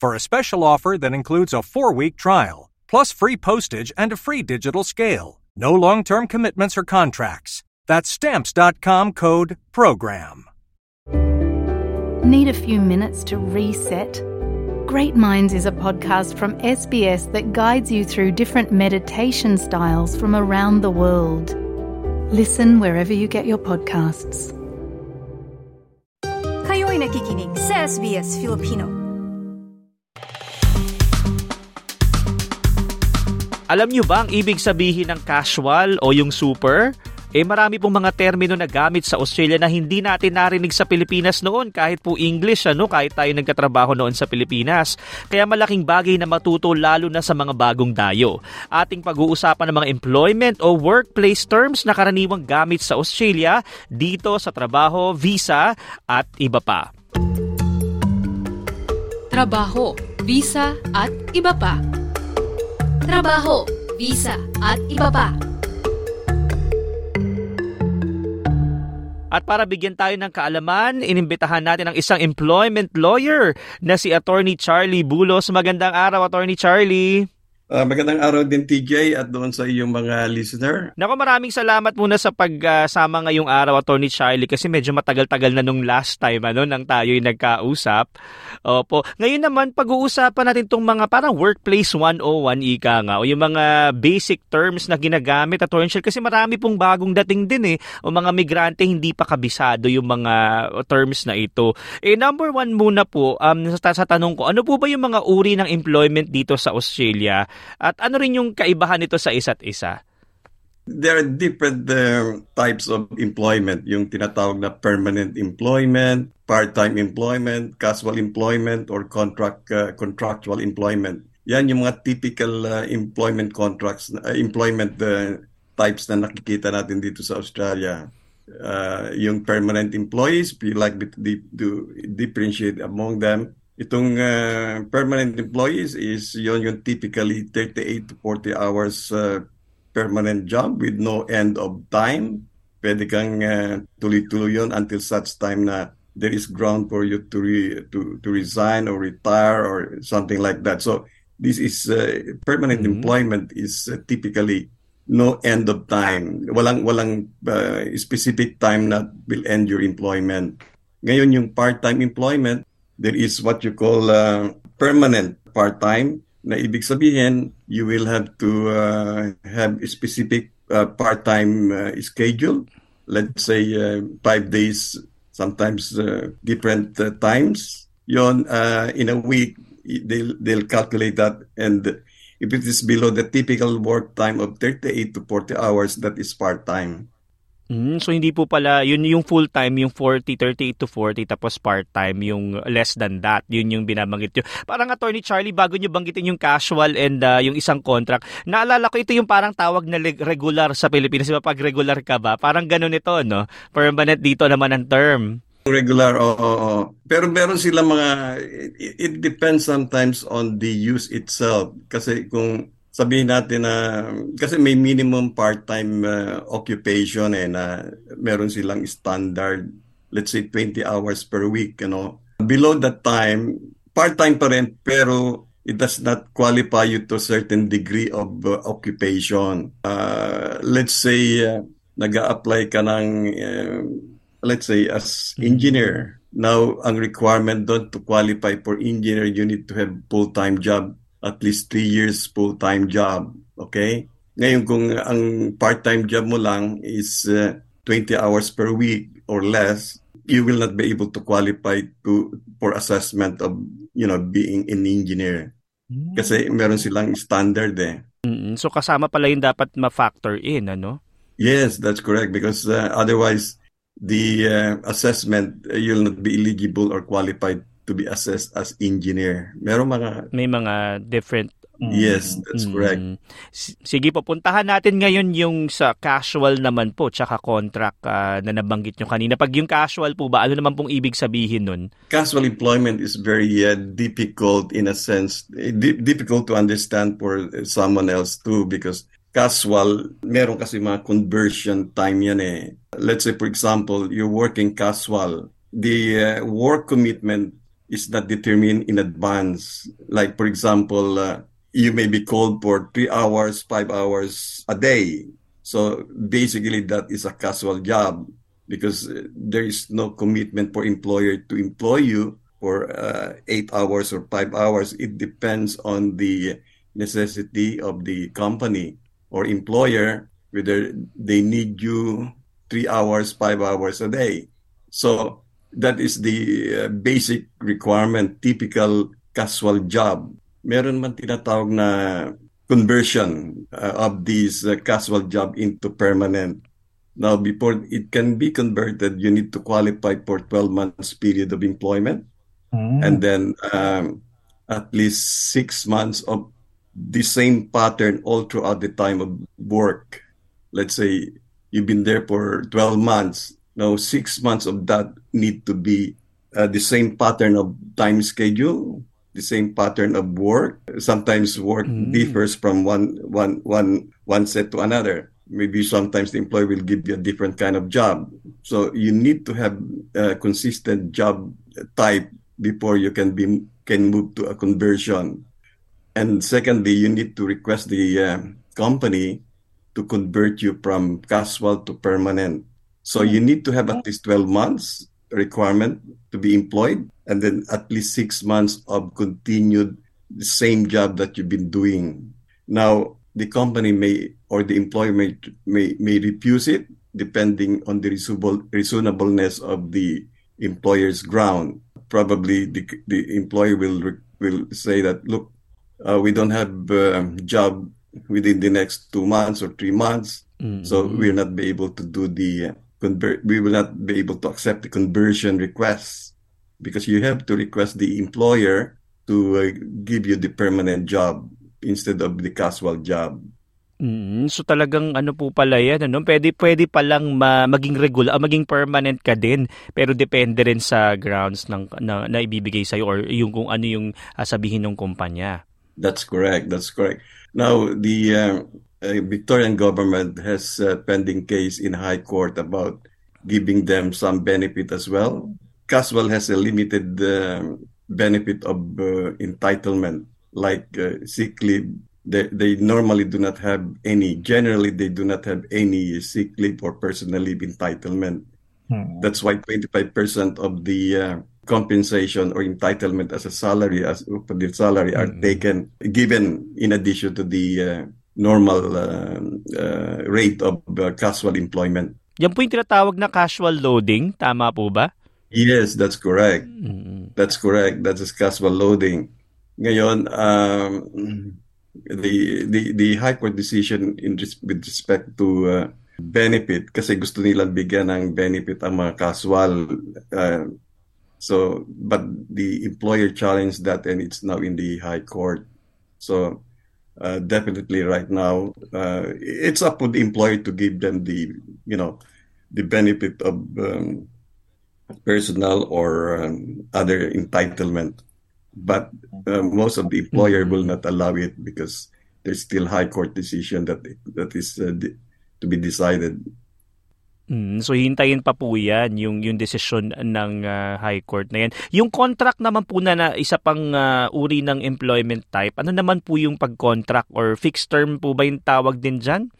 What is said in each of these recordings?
for a special offer that includes a four week trial, plus free postage and a free digital scale. No long term commitments or contracts. That's stamps.com code PROGRAM. Need a few minutes to reset? Great Minds is a podcast from SBS that guides you through different meditation styles from around the world. Listen wherever you get your podcasts. Kayo'y nakikinig sa SBS Filipino. Alam nyo ba ang ibig sabihin ng casual o yung super? Eh marami pong mga termino na gamit sa Australia na hindi natin narinig sa Pilipinas noon kahit po English ano kahit tayo nagkatrabaho noon sa Pilipinas. Kaya malaking bagay na matuto lalo na sa mga bagong dayo. Ating pag-uusapan ng mga employment o workplace terms na karaniwang gamit sa Australia dito sa trabaho, visa at iba pa. Trabaho, visa at iba pa trabaho, visa at iba pa. At para bigyan tayo ng kaalaman, inimbitahan natin ang isang employment lawyer na si Attorney Charlie Bulos. Magandang araw, Attorney Charlie. Uh, magandang araw din TJ at doon sa iyong mga listener. Nako maraming salamat muna sa pagsama uh, ngayong araw Attorney Charlie kasi medyo matagal-tagal na nung last time ano nang tayo'y nagkausap. Opo. Ngayon naman pag-uusapan natin tong mga parang workplace 101 ika nga o yung mga basic terms na ginagamit Attorney Charlie kasi marami pong bagong dating din eh o mga migrante hindi pa kabisado yung mga terms na ito. Eh number one muna po um, sa, sa tanong ko ano po ba yung mga uri ng employment dito sa Australia? At ano rin yung kaibahan nito sa isa't isa? There are different uh, types of employment. Yung tinatawag na permanent employment, part-time employment, casual employment, or contract uh, contractual employment. Yan yung mga typical uh, employment contracts, uh, employment uh, types na nakikita natin dito sa Australia. Uh, yung permanent employees, we like to, to differentiate among them Itong uh, permanent employees is yon yung typically 38 to 40 hours uh, permanent job with no end of time. Pwede kang uh, tuloy-tuloy yon until such time na there is ground for you to re, to to resign or retire or something like that. So this is uh, permanent mm-hmm. employment is uh, typically no end of time. Walang walang uh, specific time na will end your employment. Ngayon yung part-time employment there is what you call uh, permanent part-time. Na ibig sabihin you will have to uh, have a specific uh, part-time uh, schedule. Let's say uh, five days sometimes uh, different uh, times. Yon uh, in a week they'll, they'll calculate that. And if it is below the typical work time of 38 to 40 hours that is part-time Mm, so hindi po pala yun yung full time yung 40 38 to 40 tapos part time yung less than that yun yung binabanggit niyo. Parang attorney Charlie bago niyo banggitin yung casual and uh, yung isang contract. Naalala ko ito yung parang tawag na regular sa Pilipinas. Diba pag regular ka ba? Parang ganun ito no. Permanent dito naman ang term. Regular, oo. Oh, oh. Pero meron sila mga, it, it depends sometimes on the use itself. Kasi kung sabihin natin na kasi may minimum part-time uh, occupation eh na meron silang standard let's say 20 hours per week you know. Below that time part-time pa rin pero it does not qualify you to a certain degree of uh, occupation. Uh, let's say uh, nag-apply ka ng uh, let's say as engineer. Now ang requirement doon to qualify for engineer you need to have full-time job at least three years full-time job. Okay? Ngayon kung ang part-time job mo lang is uh, 20 hours per week or less, you will not be able to qualify to for assessment of you know being an engineer. Kasi meron silang standard eh. Mm, So kasama pala yung dapat ma-factor in, ano? Yes, that's correct because uh, otherwise the uh, assessment uh, you'll not be eligible or qualified to be assessed as engineer. Meron mga May mga different Yes, that's correct. Mm. S- Sige po, puntahan natin ngayon yung sa casual naman po, tsaka contract ah, na nabanggit nyo kanina. Pag yung casual po ba, ano naman pong ibig sabihin nun? casual employment is very uh, difficult in a sense eh, di- difficult to understand for someone else too because casual meron kasi mga conversion time yan eh let's say for example you're working casual the uh, work commitment is not determined in advance like for example uh, you may be called for three hours five hours a day so basically that is a casual job because uh, there is no commitment for employer to employ you for uh, eight hours or five hours. It depends on the necessity of the company or employer whether they need you three hours, five hours a day. So that is the uh, basic requirement, typical casual job. Meron man tinatawag na conversion uh, of this uh, casual job into permanent. Now, before it can be converted, you need to qualify for 12 months period of employment and then um, at least six months of the same pattern all throughout the time of work. Let's say you've been there for 12 months. Now, six months of that need to be uh, the same pattern of time schedule, the same pattern of work. Sometimes work differs from one, one, one, one set to another. Maybe sometimes the employer will give you a different kind of job. So you need to have a consistent job type before you can be can move to a conversion. And secondly, you need to request the uh, company to convert you from casual to permanent. So you need to have at least 12 months requirement to be employed and then at least six months of continued the same job that you've been doing. Now, the company may or the employer may, may, may refuse it depending on the reasonable, reasonableness of the employer's ground. Probably the, the employer will will say that look, uh, we don't have a job within the next two months or three months, so we'll not be able to do the uh, convert. We will not be able to accept the conversion requests because you have to request the employer to uh, give you the permanent job instead of the casual job. Mm, so talagang ano po pala yan, ano? Pwede, pwede palang ma, maging regular, ah, maging permanent ka din, pero depende rin sa grounds ng, na, na ibibigay sa'yo or yung kung ano yung ah, sabihin ng kumpanya. That's correct. That's correct. Now, the uh, uh, Victorian government has a pending case in High Court about giving them some benefit as well. Casual has a limited uh, benefit of uh, entitlement, like uh, sick leave. They, they normally do not have any. Generally, they do not have any sick leave or personal leave entitlement. That's why 25% of the uh, compensation or entitlement as a salary, as the salary, are taken, given in addition to the uh, normal uh, uh, rate of uh, casual employment. Yan po yung tinatawag na casual loading, tama po ba? Yes, that's correct. Mm. That's correct. That is casual loading. Ngayon, um, the, the the High Court decision in res- with respect to uh, benefit kasi gusto nilang bigyan ng benefit ang mga casual. Uh, so, but the employer challenged that and it's now in the High Court. So, uh, definitely right now, uh, it's up to the employer to give them the, you know, the benefit of um, personal or um, other entitlement. But uh, most of the employer will not allow it because there's still high court decision that that is uh, to be decided. Mm, so hintayin pa po yan yung yung desisyon ng ah, High Court na yan. Yung contract naman po na, na isa pang ah, uri ng employment type, ano naman po yung pag-contract or fixed term po ba yung tawag din dyan?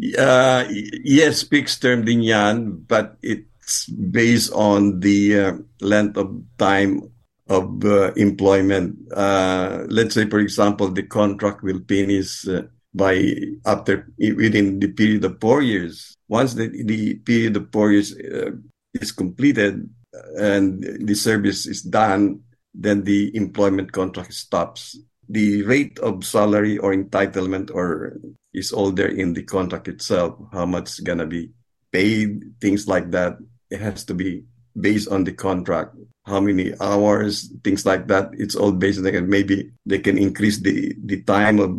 Uh, yes, fixed term din yan, but it's based on the uh, length of time of uh, employment. Uh, let's say, for example, the contract will finish uh, by after within the period of four years. Once the, the period of four years uh, is completed and the service is done, then the employment contract stops. The rate of salary or entitlement or is all there in the contract itself. How much is gonna be paid, things like that. It has to be based on the contract. How many hours, things like that. It's all based on that. Maybe they can increase the the time of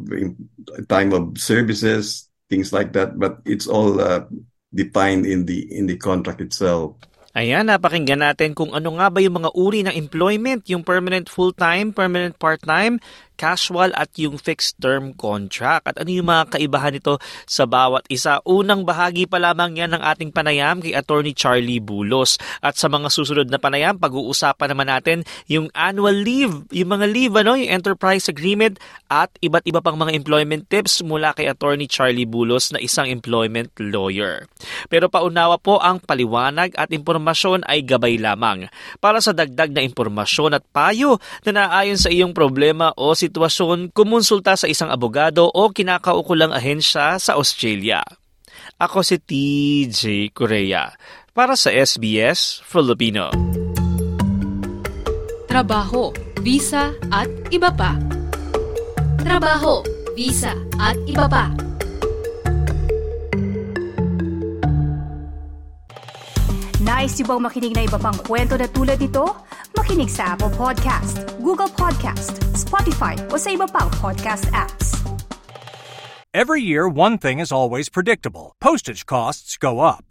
time of services, things like that. But it's all uh, defined in the in the contract itself. Ayan, napakinggan natin kung ano nga ba yung mga uri ng employment, yung permanent full-time, permanent part-time, casual at yung fixed term contract. At ano yung mga kaibahan nito sa bawat isa? Unang bahagi pa lamang yan ng ating panayam kay Attorney Charlie Bulos. At sa mga susunod na panayam, pag-uusapan naman natin yung annual leave, yung mga leave, ano, yung enterprise agreement at iba't iba pang mga employment tips mula kay Attorney Charlie Bulos na isang employment lawyer. Pero paunawa po ang paliwanag at impormasyon ay gabay lamang. Para sa dagdag na impormasyon at payo na naayon sa iyong problema o sitwasyon sitwasyon, kumonsulta sa isang abogado o kinakaukulang ahensya sa Australia. Ako si TJ Korea para sa SBS Filipino. Trabaho, visa at iba pa. Trabaho, visa at iba pa. Nice yung bang makinig na iba pang kwento na tulad ito? Makinig sa Apple Podcast, Google Podcast, Spotify o sa iba pang podcast apps. Every year, one thing is always predictable postage costs go up.